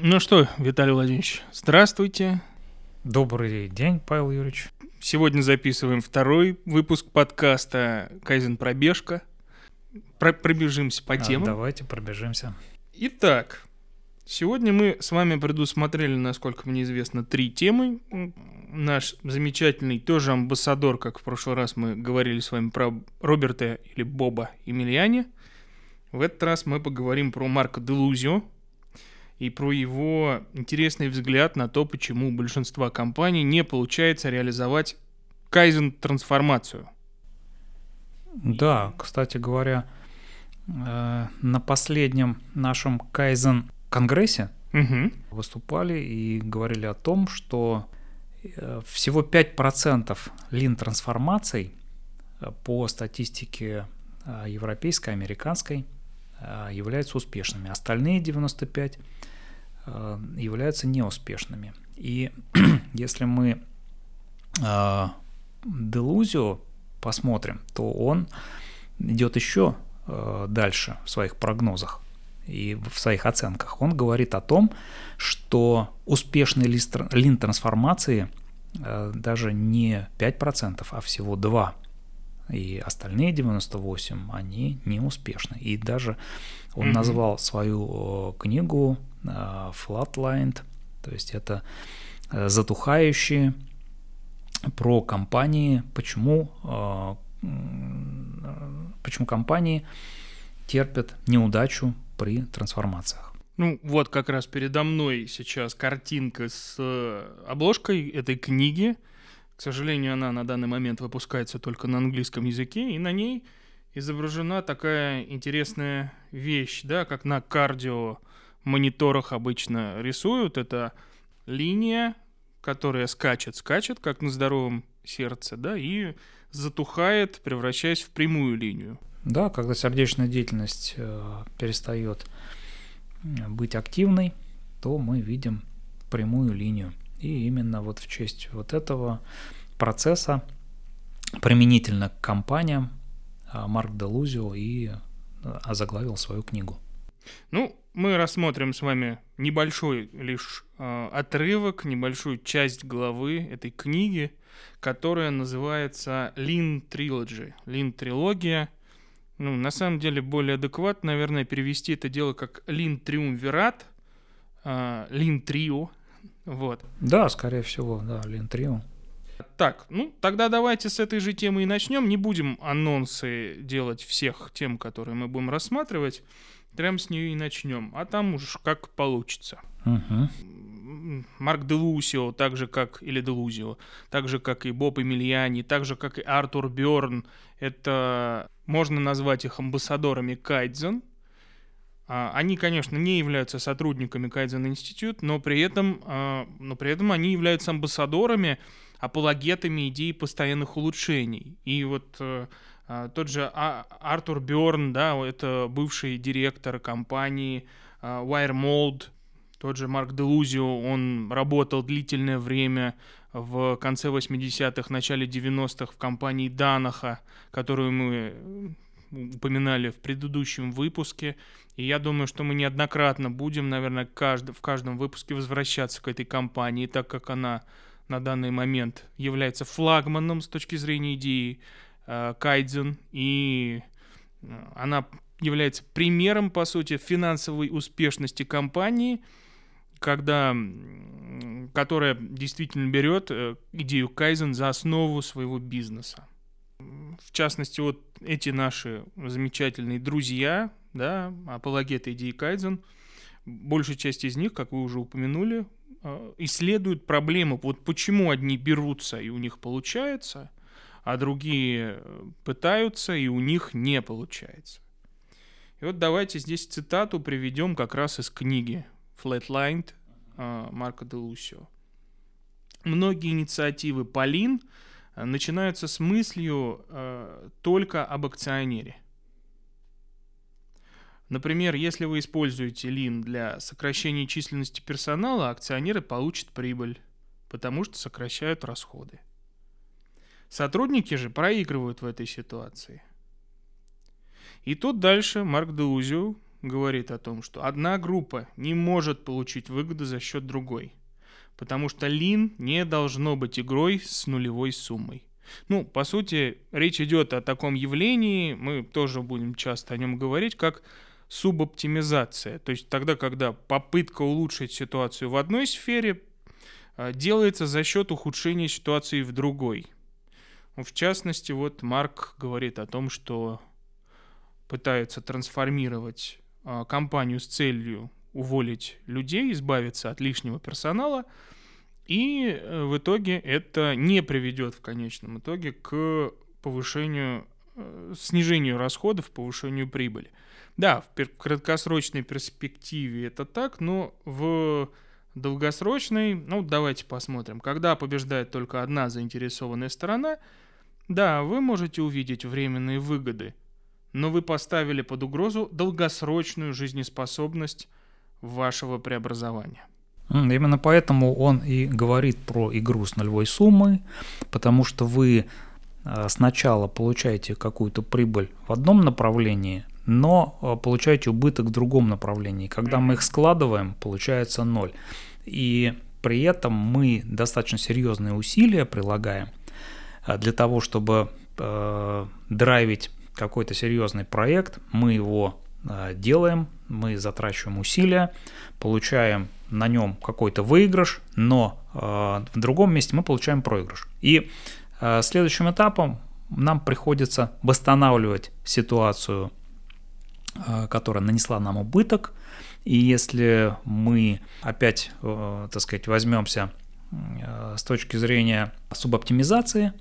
Ну что, Виталий Владимирович, здравствуйте. Добрый день, Павел Юрьевич. Сегодня записываем второй выпуск подкаста «Кайзен пробежка». Про пробежимся по А, темам. давайте пробежимся. Итак, сегодня мы с вами предусмотрели, насколько мне известно, три темы. Наш замечательный тоже амбассадор, как в прошлый раз мы говорили с вами про Роберта или Боба Емельяне. В этот раз мы поговорим про Марка Делузио и про его интересный взгляд на то, почему у большинства компаний не получается реализовать кайзен-трансформацию. Да, кстати говоря, э, на последнем нашем Кайзен-конгрессе Мгм. выступали и говорили о том, что э, всего 5% лин-трансформаций э, по статистике европейской, американской являются успешными. Остальные 95 э, являются неуспешными. И если мы э, Делузио посмотрим, то он идет еще э, дальше в своих прогнозах и в своих оценках. Он говорит о том, что успешные лист- лин-трансформации э, даже не 5%, а всего 2%. И остальные 98, они не успешны. И даже он Мгм. назвал свою э, книгу э, Flatlined, то есть это э, затухающие про компании, почему, э, э, почему компании терпят неудачу при трансформациях. Ну, вот как раз передо мной сейчас картинка с э, обложкой этой книги. К сожалению, она на данный момент выпускается только на английском языке, и на ней изображена такая интересная вещь, да, как на кардио мониторах обычно рисуют. Это линия, которая скачет, скачет, как на здоровом сердце, да, и затухает, превращаясь в прямую линию. Да, когда сердечная деятельность э, перестает э, быть активной, то мы видим прямую линию. И именно вот в честь вот этого процесса применительно к компаниям а, Марк Делузио и э, озаглавил свою книгу. Ну, мы рассмотрим с вами небольшой лишь э, отрывок, небольшую часть главы этой книги, которая называется Lean Trilogy. Lean трилогия. Ну, на самом деле, более адекватно, наверное, перевести это дело как Lean Triumvirate, э, Lean Trio. Вот. Да, скорее всего, да, Лин Трио. Так, ну тогда давайте с этой же темы и начнем. Не будем анонсы делать всех тем, которые мы будем рассматривать. Прям с нее и начнем. А там уж как получится. М, Марк Делусио, так же как, или Делузио, так же как и Боб Эмильяни, так же как и Артур Бёрн, это можно назвать их амбассадорами Кайдзен. А, Они, конечно, не являются сотрудниками Кайдзен Институт, но при этом, а, но при этом они являются амбассадорами, апологетами идей постоянных улучшений. И вот э, тот же А- Артур Бёрн, да, это бывший директор компании а, WireMold, тот же Марк Делузио, он работал длительное время в конце 80-х, начале 90-х в компании Данаха, которую мы упоминали в предыдущем выпуске. И я думаю, что мы неоднократно будем, наверное, кажд- в каждом выпуске возвращаться к этой компании, так как она на данный момент является флагманом с точки зрения идеи Кайдзен, и э, она является примером, по сути, финансовой успешности компании, когда, которая действительно берет э, идею Кайзен за основу своего бизнеса. В частности, вот эти наши замечательные друзья, да, апологеты идеи Кайдзен, большая часть из них, как вы уже упомянули, э, исследуют проблему, вот почему одни берутся и у них получается, а другие э, пытаются и у них не получается. И вот давайте здесь цитату приведем как раз из книги Flatlined э, Марка Делусио. Многие инициативы Полин э, начинаются с мыслью э, только об акционере. Например, если вы используете лин для сокращения численности персонала, акционеры получат прибыль, потому что сокращают расходы. Сотрудники же проигрывают в этой ситуации. И тут дальше Марк Деузио говорит о том, что одна группа не может получить выгоду за счет другой, потому что лин не должно быть игрой с нулевой суммой. Ну, по сути, речь идет о таком явлении, мы тоже будем часто о нем говорить, как субоптимизация. То есть тогда, когда попытка улучшить ситуацию в одной сфере а, делается за счет ухудшения ситуации в другой. В частности, вот Марк говорит о том, что пытается трансформировать а, компанию с целью уволить людей, избавиться от лишнего персонала, и э, в итоге это не приведет в конечном итоге к повышению, э, снижению расходов, повышению прибыли. Да, в краткосрочной перспективе это так, но в долгосрочной, ну давайте посмотрим, когда побеждает только одна заинтересованная сторона, да, вы можете увидеть временные выгоды, но вы поставили под угрозу долгосрочную жизнеспособность вашего преобразования. Именно поэтому он и говорит про игру с нулевой суммой, потому что вы э, сначала получаете какую-то прибыль в одном направлении, но э, получаете убыток в другом направлении. Когда мы их складываем, получается ноль. И при этом мы достаточно серьезные усилия прилагаем для того, чтобы э, драйвить какой-то серьезный проект. Мы его э, делаем, мы затрачиваем усилия, получаем на нем какой-то выигрыш, но э, в другом месте мы получаем проигрыш. И э, следующим этапом нам приходится восстанавливать ситуацию, э, которая нанесла нам убыток. И если мы опять, э, так сказать, возьмемся э, с точки зрения субоптимизации,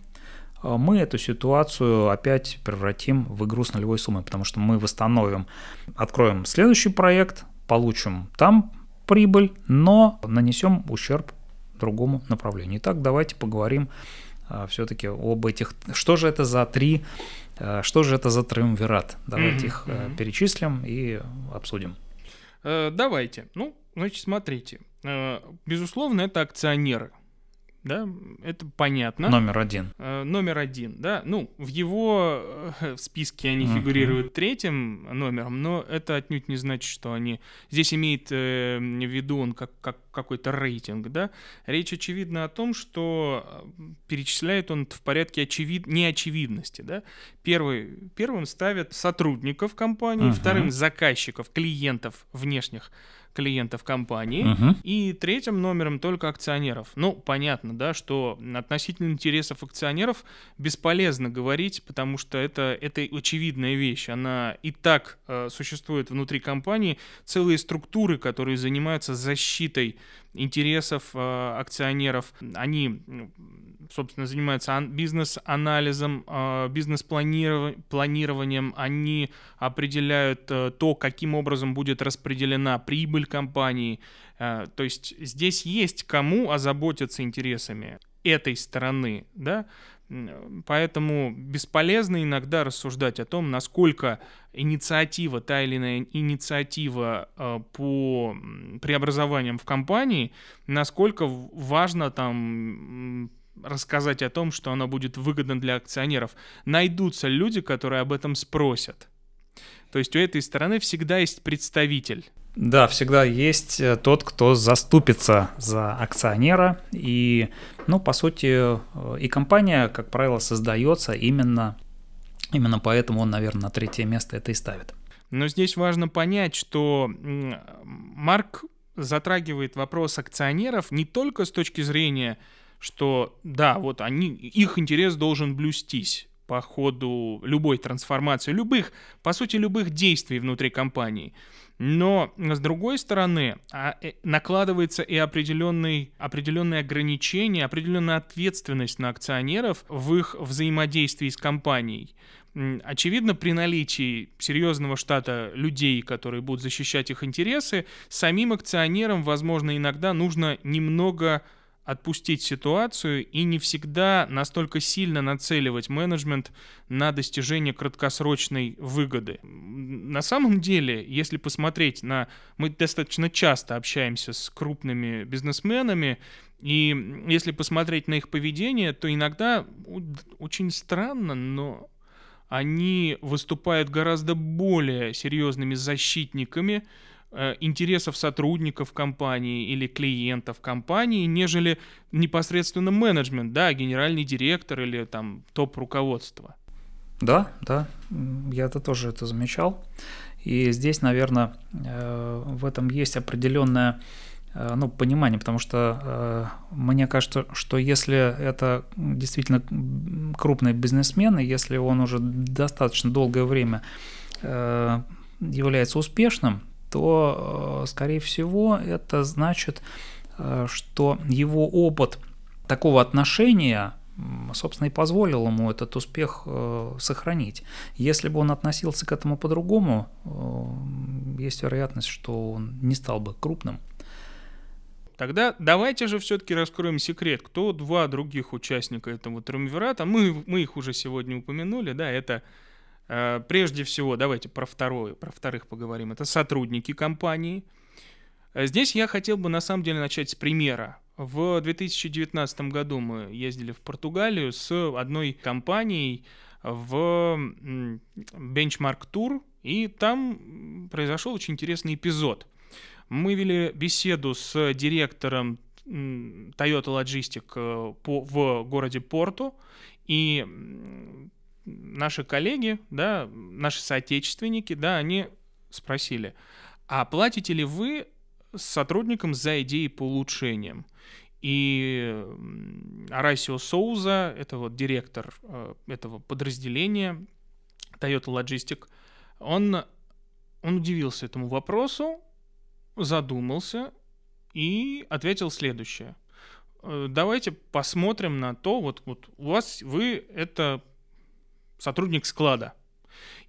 мы эту ситуацию опять превратим в игру с нулевой суммой, потому что мы восстановим, откроем следующий проект, получим там прибыль, но нанесем ущерб другому направлению. Итак, давайте поговорим а, все-таки об этих. Что же это за три, а, что же это за триумвират? Давайте mm-hmm. их перечислим и обсудим. Э, давайте. Ну, значит, смотрите. Э, безусловно, это акционеры да, это понятно. Номер один. Э, номер один, да, ну, в его э, в списке они uh-huh. фигурируют третьим номером, но это отнюдь не значит, что они... Здесь имеет э, в виду он как, как какой-то рейтинг, да. Речь очевидно о том, что э, перечисляет он в порядке очевид... неочевидности, да. Первый, первым ставят сотрудников компании, uh-huh. вторым заказчиков, клиентов внешних клиентов компании, угу. и третьим номером только акционеров. Ну, понятно, да, что относительно интересов акционеров бесполезно говорить, потому что это, это очевидная вещь. Она и так э, существует внутри компании, целые структуры, которые занимаются защитой интересов э, акционеров. Они, собственно, занимаются бизнес-анализом, э, бизнес-планированием. Они определяют э, то, каким образом будет распределена прибыль компании. То есть здесь есть кому озаботиться интересами этой стороны, да, Поэтому бесполезно иногда рассуждать о том, насколько инициатива, та или иная инициатива э, по преобразованиям в компании, насколько важно там рассказать о том, что она будет выгодна для акционеров. Найдутся люди, которые об этом спросят. То есть у этой стороны всегда есть представитель. Да, всегда есть э, тот, кто заступится за акционера. И, ну, по сути, э, и компания, как правило, создается именно, именно поэтому он, наверное, на третье место это и ставит. Но здесь важно понять, что Марк затрагивает вопрос акционеров не только с точки зрения, что да, вот они, их интерес должен блюстись по ходу любой трансформации, любых, по сути, любых действий внутри компании – но, с другой стороны, а, э, накладывается и определенный, определенные ограничения, определенная ответственность на акционеров в их взаимодействии с компанией. Очевидно, при наличии серьезного штата людей, которые будут защищать их интересы, самим акционерам, возможно, иногда нужно немного отпустить ситуацию и не всегда настолько сильно нацеливать менеджмент на достижение краткосрочной выгоды. На самом деле, если посмотреть на... Мы достаточно часто общаемся с крупными бизнесменами, и если посмотреть на их поведение, то иногда очень странно, но они выступают гораздо более серьезными защитниками интересов сотрудников компании или клиентов компании, нежели непосредственно менеджмент, да, генеральный директор или там топ-руководство. Да, да, я это тоже это замечал. И здесь, наверное, э, в этом есть определенное э, ну, понимание, потому что э, мне кажется, что если это действительно крупный бизнесмен, и если он уже достаточно долгое время является успешным, то, скорее всего, это значит, что его опыт такого отношения собственно, и позволил ему этот успех э, сохранить. Если бы он относился к этому по-другому, э, есть вероятность, что он не стал бы крупным. Тогда давайте же все-таки раскроем секрет. Кто два других участника этого триумвирата? Мы, мы их уже сегодня упомянули, да, это э, прежде всего, давайте про второе, про вторых поговорим. Это сотрудники компании. Здесь я хотел бы на самом деле начать с примера. В 2019 году мы ездили в Португалию с одной компанией в Tour, и там произошел очень интересный эпизод. Мы вели беседу с директором Toyota Logistic э, в городе Порту, и наши коллеги, да, наши соотечественники, да, они спросили, а платите ли вы сотрудникам за идеи по улучшениям? И Арасио Соуза, это вот директор э, этого подразделения Toyota Logistic, он, он удивился этому вопросу, задумался и ответил следующее. Э, давайте посмотрим на то, вот, вот у вас, вы это сотрудник склада,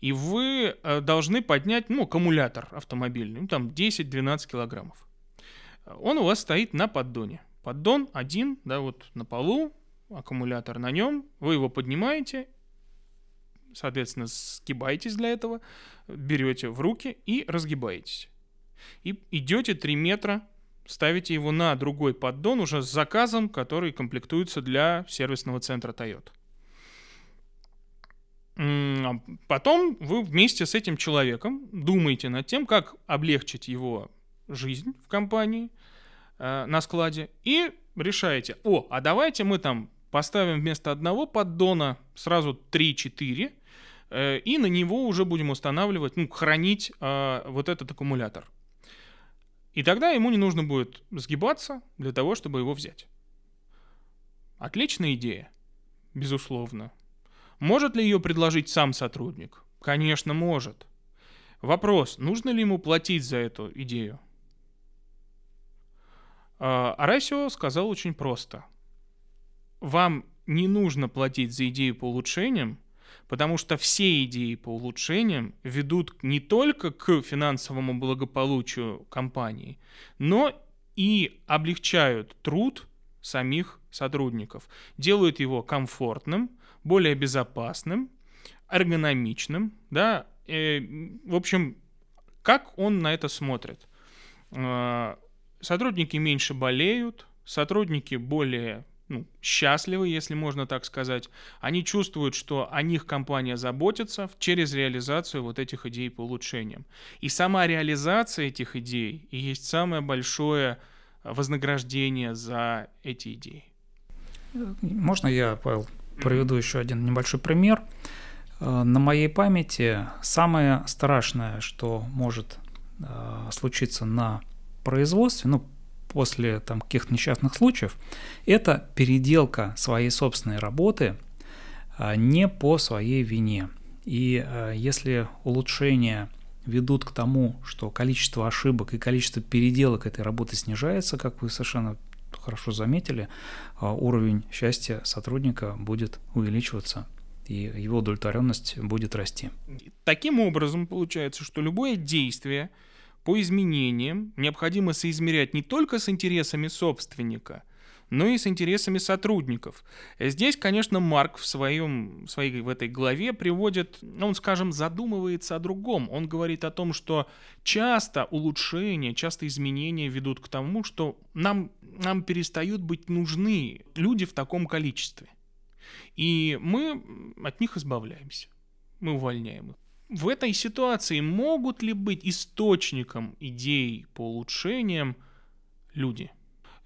и вы э, должны поднять, ну, аккумулятор автомобильный, ну, там 10-12 килограммов. Он у вас стоит на поддоне поддон один, да, вот на полу, аккумулятор на нем, вы его поднимаете, соответственно, сгибаетесь для этого, берете в руки и разгибаетесь. И идете 3 метра, ставите его на другой поддон уже с заказом, который комплектуется для сервисного центра Toyota. А потом вы вместе с этим человеком думаете над тем, как облегчить его жизнь в компании – э, на складе и решаете, о, а давайте мы там поставим вместо одного поддона сразу 3-4, э, и на него уже будем устанавливать, ну, хранить э, вот этот аккумулятор. И тогда ему не нужно будет сгибаться для того, чтобы его взять. Отличная идея, безусловно. Может ли ее предложить сам сотрудник? Конечно, может. Вопрос, нужно ли ему платить за эту идею? Арасио сказал очень просто. Вам не нужно платить за идею по улучшениям, потому что все идеи по улучшениям ведут не только к финансовому благополучию компании, но и облегчают труд самих сотрудников, делают его комфортным, более безопасным, эргономичным, да, э, в общем, как он на это смотрит? А, сотрудники меньше болеют, сотрудники более ну, счастливы, если можно так сказать. Они чувствуют, что о них компания заботится через реализацию вот этих идей по улучшениям. И сама реализация этих идей и есть самое большое вознаграждение за эти идеи. Можно я, Павел, приведу еще один небольшой пример? Э, на моей памяти самое страшное, что может э, случиться на производстве, ну, после там каких-то несчастных случаев, это переделка своей собственной работы а, не по своей вине. И а, если улучшения ведут к тому, что количество ошибок и количество переделок этой работы снижается, как вы совершенно хорошо заметили, а, уровень счастья сотрудника будет увеличиваться и его удовлетворенность будет расти. Таким образом, получается, что любое действие – по изменениям необходимо соизмерять не только с интересами собственника, но и с интересами сотрудников. Здесь, конечно, Марк в, своем, в своей в этой главе приводит, ну, он, скажем, задумывается о другом. Он говорит о том, что часто улучшения, часто изменения ведут к тому, что нам, нам перестают быть нужны люди в таком количестве. И мы от них избавляемся. мы увольняем их. В этой ситуации могут ли быть источником идей по улучшениям люди?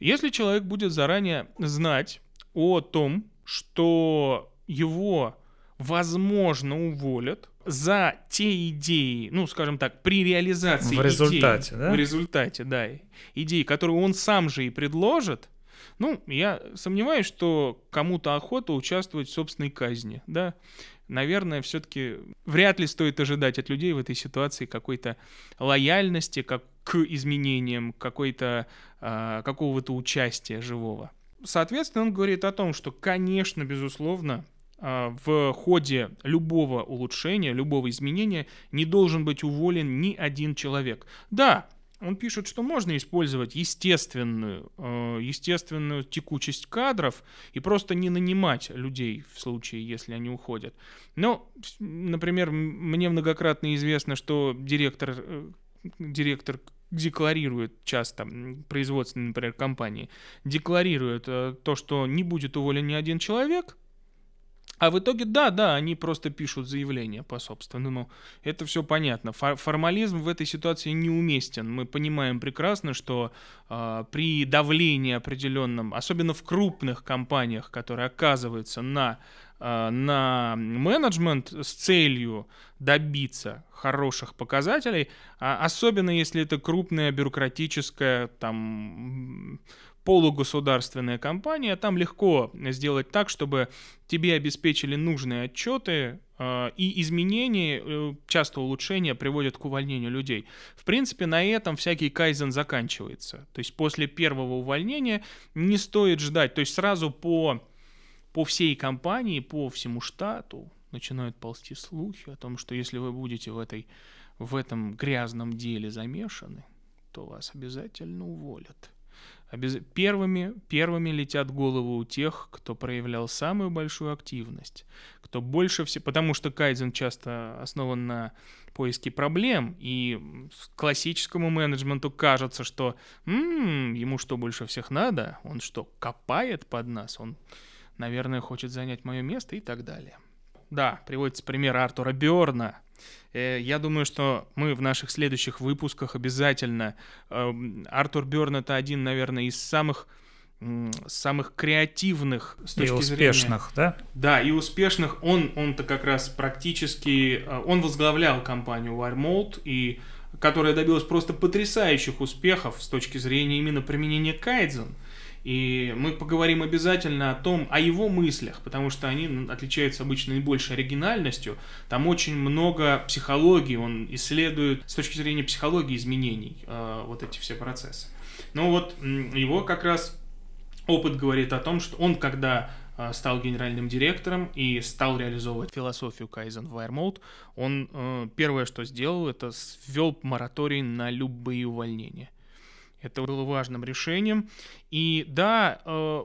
Если человек будет заранее знать о том, что его, возможно, уволят за те идеи, ну, скажем так, при реализации в результате, идей, да? в результате, да, идей, которые он сам же и предложит, ну, я сомневаюсь, что кому-то охота участвовать в собственной казни, да. Наверное, все-таки вряд ли стоит ожидать от людей в этой ситуации какой-то лояльности как к изменениям, какой-то э, какого-то участия живого. Соответственно, он говорит о том, что, конечно, безусловно, а, в ходе любого улучшения, любого изменения не должен быть уволен ни один человек. Да, он пишет, что можно использовать естественную, э, естественную текучесть кадров и просто не нанимать людей в случае, если они уходят. Но, например, мне многократно известно, что директор, э, директор декларирует часто, производственные, например, компании, декларирует э, то, что не будет уволен ни один человек, а в итоге, да, да, они просто пишут заявление по собственному. Это все понятно. Фор- формализм в этой ситуации неуместен. Мы понимаем прекрасно, что э, при давлении определенном, особенно в крупных компаниях, которые оказываются на на менеджмент с целью добиться хороших показателей, а особенно если это крупная бюрократическая там полугосударственная компания, там легко сделать так, чтобы тебе обеспечили нужные отчеты, э, и изменения, э, часто улучшения приводят к увольнению людей. В принципе, на этом всякий кайзен заканчивается. То есть после первого увольнения не стоит ждать. То есть сразу по по всей компании, по всему штату начинают ползти слухи о том, что если вы будете в, этой, в этом грязном деле замешаны, то вас обязательно уволят. Обяз... Первыми, первыми летят голову у тех, кто проявлял самую большую активность, кто больше всего... Потому что кайдзен часто основан на поиске проблем, и классическому менеджменту кажется, что м-м, ему что больше всех надо, он что, копает под нас, он наверное, хочет занять мое место и так далее. Да, приводится пример Артура Берна. Э, я думаю, что мы в наших следующих выпусках обязательно... Эм, Артур Берн — это один, наверное, из самых самых креативных с точки и успешных, зрения... да? Да, и успешных. Он, он-то как раз практически... Э, он возглавлял компанию WireMold, и которая добилась просто потрясающих успехов с точки зрения именно применения кайдзен. И мы поговорим обязательно о том, о его мыслях, потому что они отличаются обычно наибольшей оригинальностью. Там очень много психологии, он исследует с точки зрения психологии изменений э, вот эти все процессы. Но вот его как раз опыт говорит о том, что он, когда э, стал генеральным директором и стал реализовывать философию Kaizen в WireMode, он э, первое, что сделал, это ввел мораторий на любые увольнения – это было важным решением. И да, э,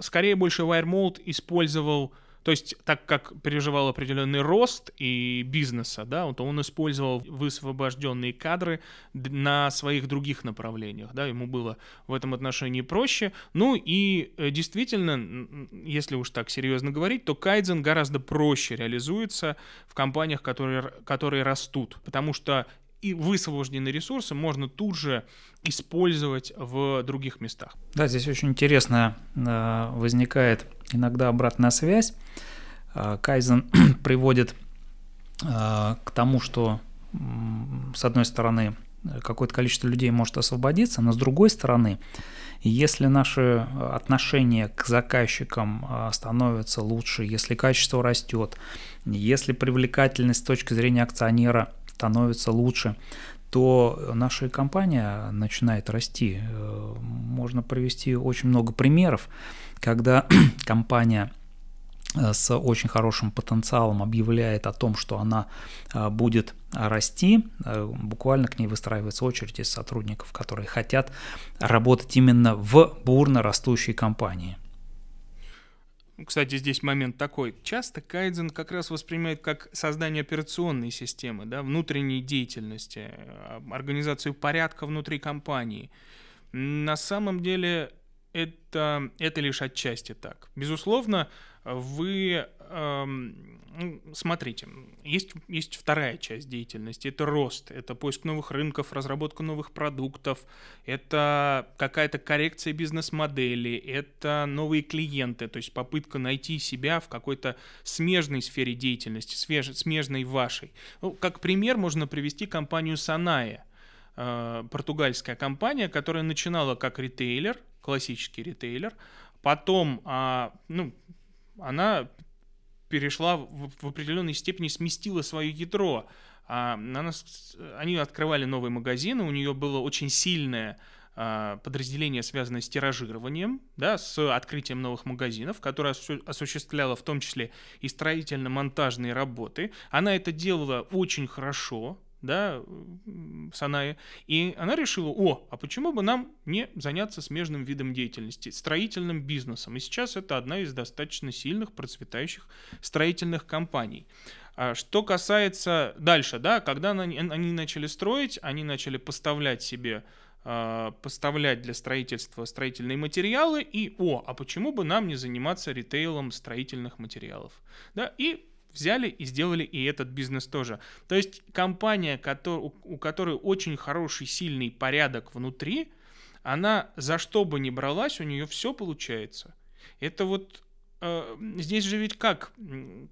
скорее больше WireMold использовал, то есть так как переживал определенный рост и бизнеса, да, то он использовал высвобожденные кадры на своих других направлениях, да, ему было в этом отношении проще. Ну и э, действительно, если уж так серьезно говорить, то кайдзен гораздо проще реализуется в компаниях, которые, которые растут, потому что и высвобожденные ресурсы можно тут же использовать в других местах. Да, здесь очень интересно э, возникает иногда обратная связь. Э, Кайзен приводит э, к тому, что с одной стороны какое-то количество людей может освободиться, но с другой стороны, если наши отношения к заказчикам становятся лучше, если качество растет, если привлекательность с точки зрения акционера становится лучше, то наша компания начинает расти. Э, можно привести очень много примеров, когда компания э, с очень хорошим потенциалом объявляет о том, что она э, будет расти, буквально к ней выстраивается очередь из сотрудников, которые хотят работать именно в бурно растущей компании. Кстати, здесь момент такой. Часто Кайдзен как раз воспринимает как создание операционной системы, да, внутренней деятельности, а, организацию порядка внутри компании. На самом деле это, это лишь отчасти так. Безусловно, вы эм, ну, смотрите, есть, есть вторая часть деятельности, это рост, это поиск новых рынков, разработка новых продуктов, это какая-то коррекция бизнес-модели, это новые клиенты, то есть попытка найти себя в какой-то смежной сфере деятельности, свеж, смежной вашей. Ну, как пример можно привести компанию Саная, э, португальская компания, которая начинала как ритейлер, классический ритейлер, потом, а, ну, она перешла в, в определенной степени, сместила свое ядро. А, она, они открывали новые магазины, у нее было очень сильное а, подразделение, связанное с тиражированием, да, с открытием новых магазинов, которое осуществляло в том числе и строительно-монтажные работы. Она это делала очень хорошо, да, Саная, и она решила, о, а почему бы нам не заняться смежным видом деятельности, строительным бизнесом, и сейчас это одна из достаточно сильных, процветающих строительных компаний. А что касается дальше, да, когда они, начали строить, они начали поставлять себе а, поставлять для строительства строительные материалы и, о, а почему бы нам не заниматься ритейлом строительных материалов, да, и взяли и сделали и этот бизнес тоже. То есть компания, у которой очень хороший, сильный порядок внутри, она за что бы ни бралась, у нее все получается. Это вот э, здесь же ведь как,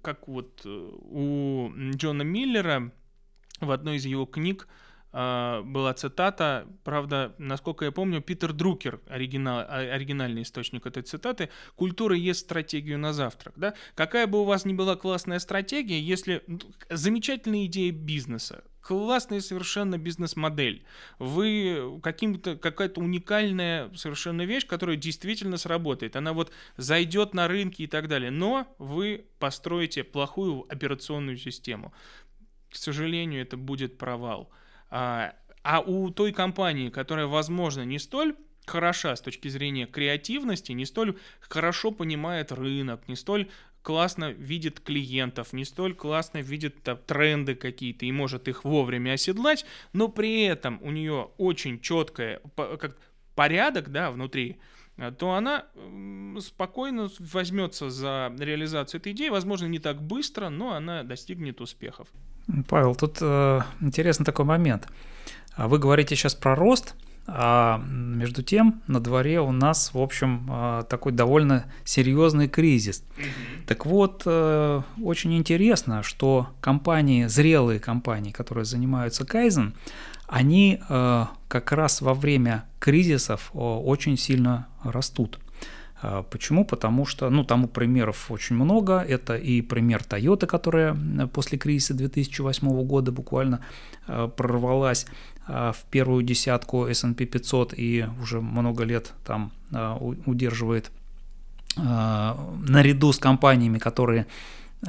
как вот э, у Джона Миллера в одной из его книг Uh, была цитата, правда, насколько я помню, Питер Друкер, оригинал, оригинальный источник этой цитаты, «Культура есть стратегию на завтрак». Да? Какая бы у вас ни была классная стратегия, если замечательная идея бизнеса, классная совершенно бизнес-модель, вы каким-то, какая-то уникальная совершенно вещь, которая действительно сработает, она вот зайдет на рынки и так далее, но вы построите плохую операционную систему. К сожалению, это будет провал. А, а у той компании, которая, возможно, не столь хороша с точки зрения креативности, не столь хорошо понимает рынок, не столь классно видит клиентов, не столь классно видит там, тренды какие-то и может их вовремя оседлать, но при этом у нее очень четкое как, порядок да, внутри, то она спокойно возьмется за реализацию этой идеи, возможно, не так быстро, но она достигнет успехов. Павел, тут э, интересный такой момент. А вы говорите сейчас про рост, а между тем на дворе у нас, в общем, э, такой довольно серьезный кризис. Так вот, э, очень интересно, что компании, зрелые компании, которые занимаются кайзен, они э, как раз во время кризисов очень сильно растут. А, почему? Потому что, ну, тому примеров очень много. Это и пример Toyota, которая после кризиса 2008 года буквально прорвалась в первую десятку S&P 500 и уже много лет там удерживает наряду с компаниями, которые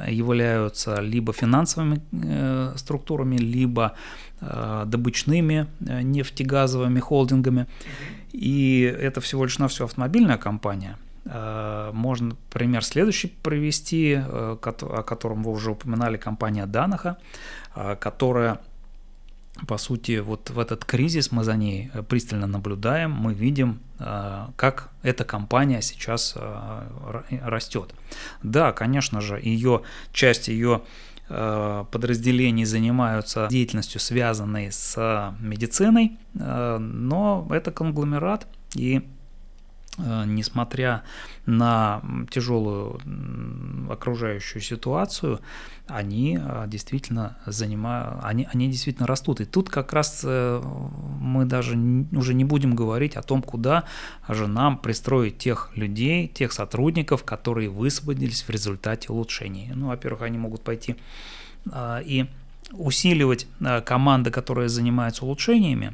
являются либо финансовыми э, структурами, либо э, добычными э, нефтегазовыми холдингами. И это всего лишь на все автомобильная компания. Можно пример следующий привести, о котором вы уже упоминали, компания Данаха, которая по сути, вот в этот кризис мы за ней э, пристально наблюдаем, мы видим, э, как эта компания сейчас э, растет. Да, конечно же, ее часть ее подразделений занимаются деятельностью, связанной с медициной, но это конгломерат, и несмотря на тяжелую окружающую ситуацию, они э, действительно занимают, они, они действительно растут. И тут как раз э, мы даже уже не будем говорить о том, куда же нам пристроить тех людей, тех сотрудников, которые высвободились в результате улучшений. Ну, во-первых, они могут пойти и усиливать команды, которые занимаются улучшениями,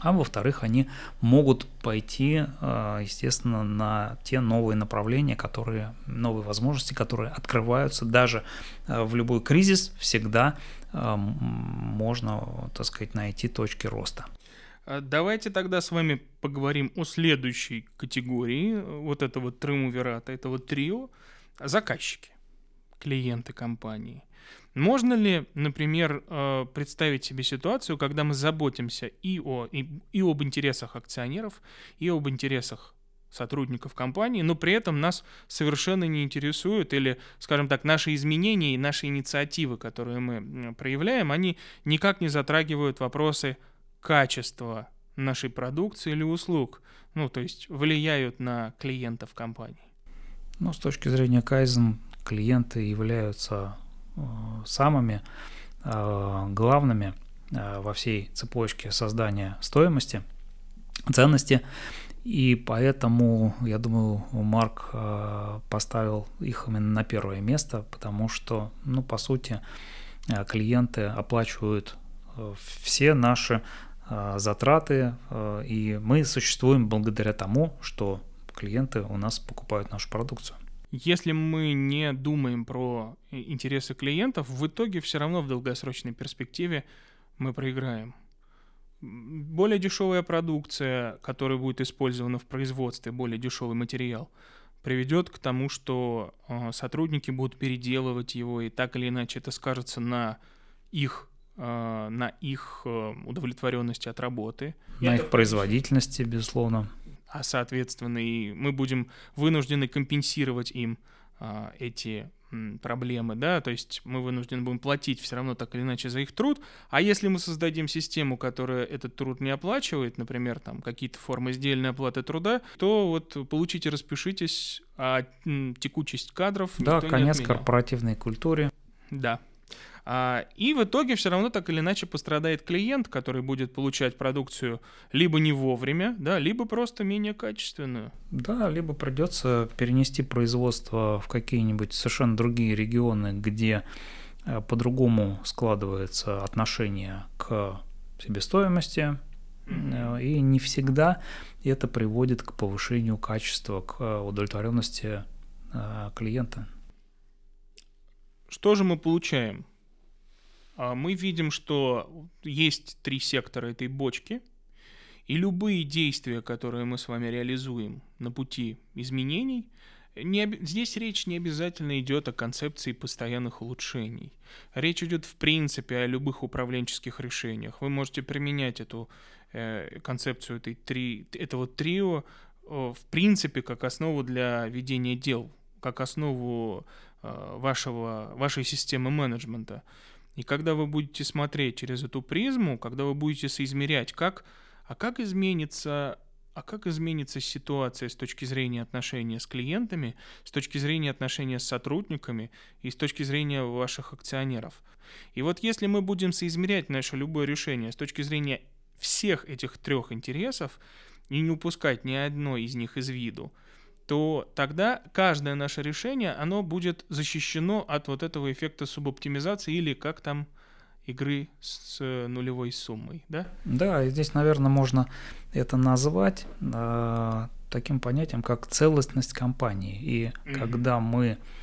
а во-вторых, они могут пойти, а, естественно, на те новые направления, которые, новые возможности, которые открываются даже а, в любой кризис, всегда а, можно, так сказать, найти точки роста. Давайте тогда с вами поговорим о следующей категории вот этого триумвирата, этого трио, заказчики, клиенты компании. Можно ли, например, э, представить себе ситуацию, когда мы заботимся и, о, и, и об интересах акционеров, и об интересах сотрудников компании, но при этом нас совершенно не интересуют или, скажем так, наши изменения и наши инициативы, которые мы проявляем, они никак не затрагивают вопросы качества нашей продукции или услуг, ну, то есть влияют на клиентов компании. Ну, с точки зрения Kaizen, клиенты являются самыми э, главными э, во всей цепочке создания стоимости, ценности. И поэтому, я думаю, Марк э, поставил их именно на первое место, потому что, ну, по сути, клиенты оплачивают все наши затраты, и мы существуем благодаря тому, что клиенты у нас покупают нашу продукцию. Если мы не думаем про интересы клиентов, в итоге все равно в долгосрочной перспективе мы проиграем более дешевая продукция, которая будет использована в производстве, более дешевый материал, приведет к тому, что э, сотрудники будут переделывать его, и так или иначе это скажется на их э, на их э, удовлетворенности от работы. На их производительности, безусловно. А соответственно, и мы будем вынуждены компенсировать им эти проблемы, да, то есть мы вынуждены будем платить все равно так или иначе за их труд, а если мы создадим систему, которая этот труд не оплачивает, например, там какие-то формы сдельной оплаты труда, то вот получите, распишитесь, а текучесть кадров Да, конец корпоративной культуре. Да. А, и в итоге все равно так или иначе пострадает клиент, который будет получать продукцию либо не вовремя, да, либо просто менее качественную. Да, либо придется перенести производство в какие-нибудь совершенно другие регионы, где э, по-другому складывается отношение к себестоимости, mm-hmm. и не всегда это приводит к повышению качества, к удовлетворенности э, клиента. Что же мы получаем? А, мы видим, что есть три сектора этой бочки, и любые действия, которые мы с вами реализуем на пути изменений, не, здесь речь не обязательно идет о концепции постоянных улучшений. Речь идет в принципе о любых управленческих решениях. Вы можете применять эту э, концепцию этой три, этого трио э, в принципе как основу для ведения дел, как основу э, вашего, вашей системы менеджмента. И когда вы будете смотреть через эту призму, когда вы будете соизмерять, как, а как изменится а как изменится ситуация с точки зрения отношения с клиентами, с точки зрения отношения с сотрудниками и с точки зрения ваших акционеров. И вот если мы будем соизмерять наше любое решение с точки зрения всех этих трех интересов и не упускать ни одной из них из виду, то тогда каждое наше решение, оно будет защищено от вот этого эффекта субоптимизации или как там игры с нулевой суммой, да? Да, и здесь, наверное, можно это назвать э, таким понятием, как целостность компании. И mm-hmm. когда мы Э,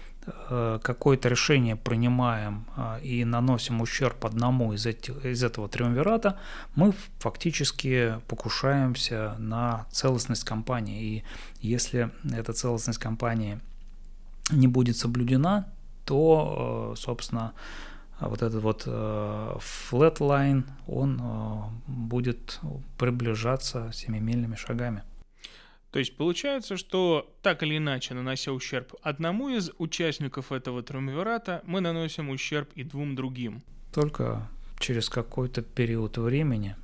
какое-то решение принимаем а, и наносим ущерб одному из, этих, из этого триумвирата, мы фактически покушаемся на целостность компании. И если эта целостность компании не будет соблюдена, то, э, собственно, вот этот вот э, flatline, он будет приближаться семимильными шагами. То есть получается, что так или иначе, нанося ущерб одному из участников этого триумвирата, мы наносим ущерб и двум другим. Только через какой-то период времени